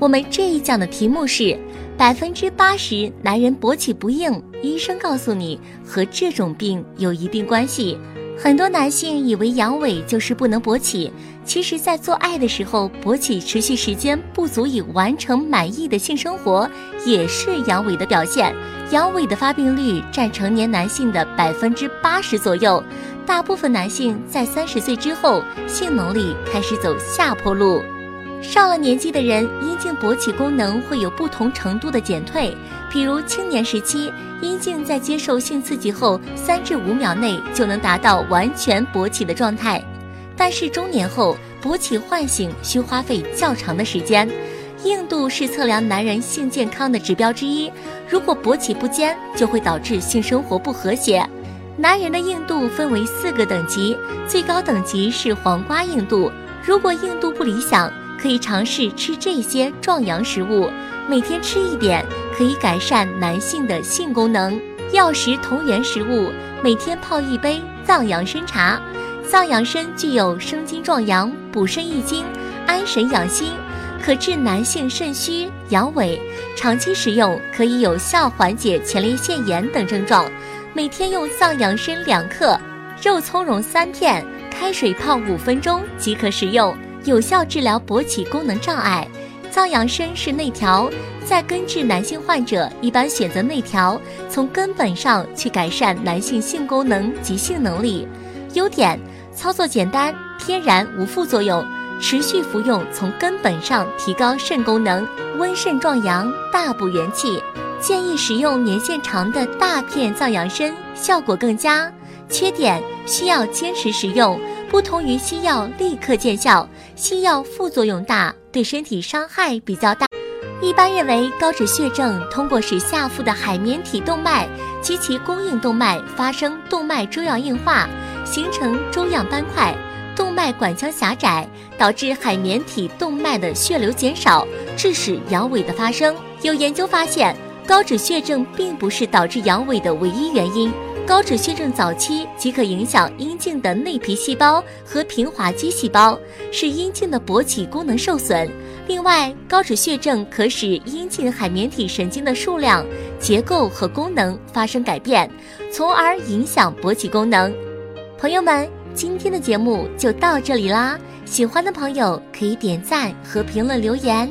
我们这一讲的题目是：百分之八十男人勃起不硬，医生告诉你和这种病有一定关系。很多男性以为阳痿就是不能勃起，其实，在做爱的时候，勃起持续时间不足以完成满意的性生活，也是阳痿的表现。阳痿的发病率占成年男性的百分之八十左右，大部分男性在三十岁之后，性能力开始走下坡路。上了年纪的人，阴茎勃起功能会有不同程度的减退。比如青年时期，阴茎在接受性刺激后，三至五秒内就能达到完全勃起的状态。但是中年后，勃起唤醒需花费较长的时间。硬度是测量男人性健康的指标之一，如果勃起不坚，就会导致性生活不和谐。男人的硬度分为四个等级，最高等级是黄瓜硬度。如果硬度不理想，可以尝试吃这些壮阳食物，每天吃一点，可以改善男性的性功能。药食同源食物，每天泡一杯藏养参茶。藏养参具有生津壮阳、补肾益精、安神养心，可治男性肾虚、阳痿。长期食用可以有效缓解前列腺炎等症状。每天用藏养参两克，肉苁蓉三片，开水泡五分钟即可食用。有效治疗勃起功能障碍，藏养参是内调，在根治男性患者一般选择内调，从根本上去改善男性性功能及性能力。优点：操作简单，天然无副作用，持续服用从根本上提高肾功能，温肾壮阳，大补元气。建议使用年限长的大片藏养参，效果更佳。缺点：需要坚持食用。不同于西药立刻见效，西药副作用大，对身体伤害比较大。一般认为，高脂血症通过使下腹的海绵体动脉及其供应动脉发生动脉粥样硬化，形成粥样斑块，动脉管腔狭窄，导致海绵体动脉的血流减少，致使阳痿的发生。有研究发现，高脂血症并不是导致阳痿的唯一原因。高脂血症早期即可影响阴茎的内皮细胞和平滑肌细胞，使阴茎的勃起功能受损。另外，高脂血症可使阴茎海绵体神经的数量、结构和功能发生改变，从而影响勃起功能。朋友们，今天的节目就到这里啦！喜欢的朋友可以点赞和评论留言。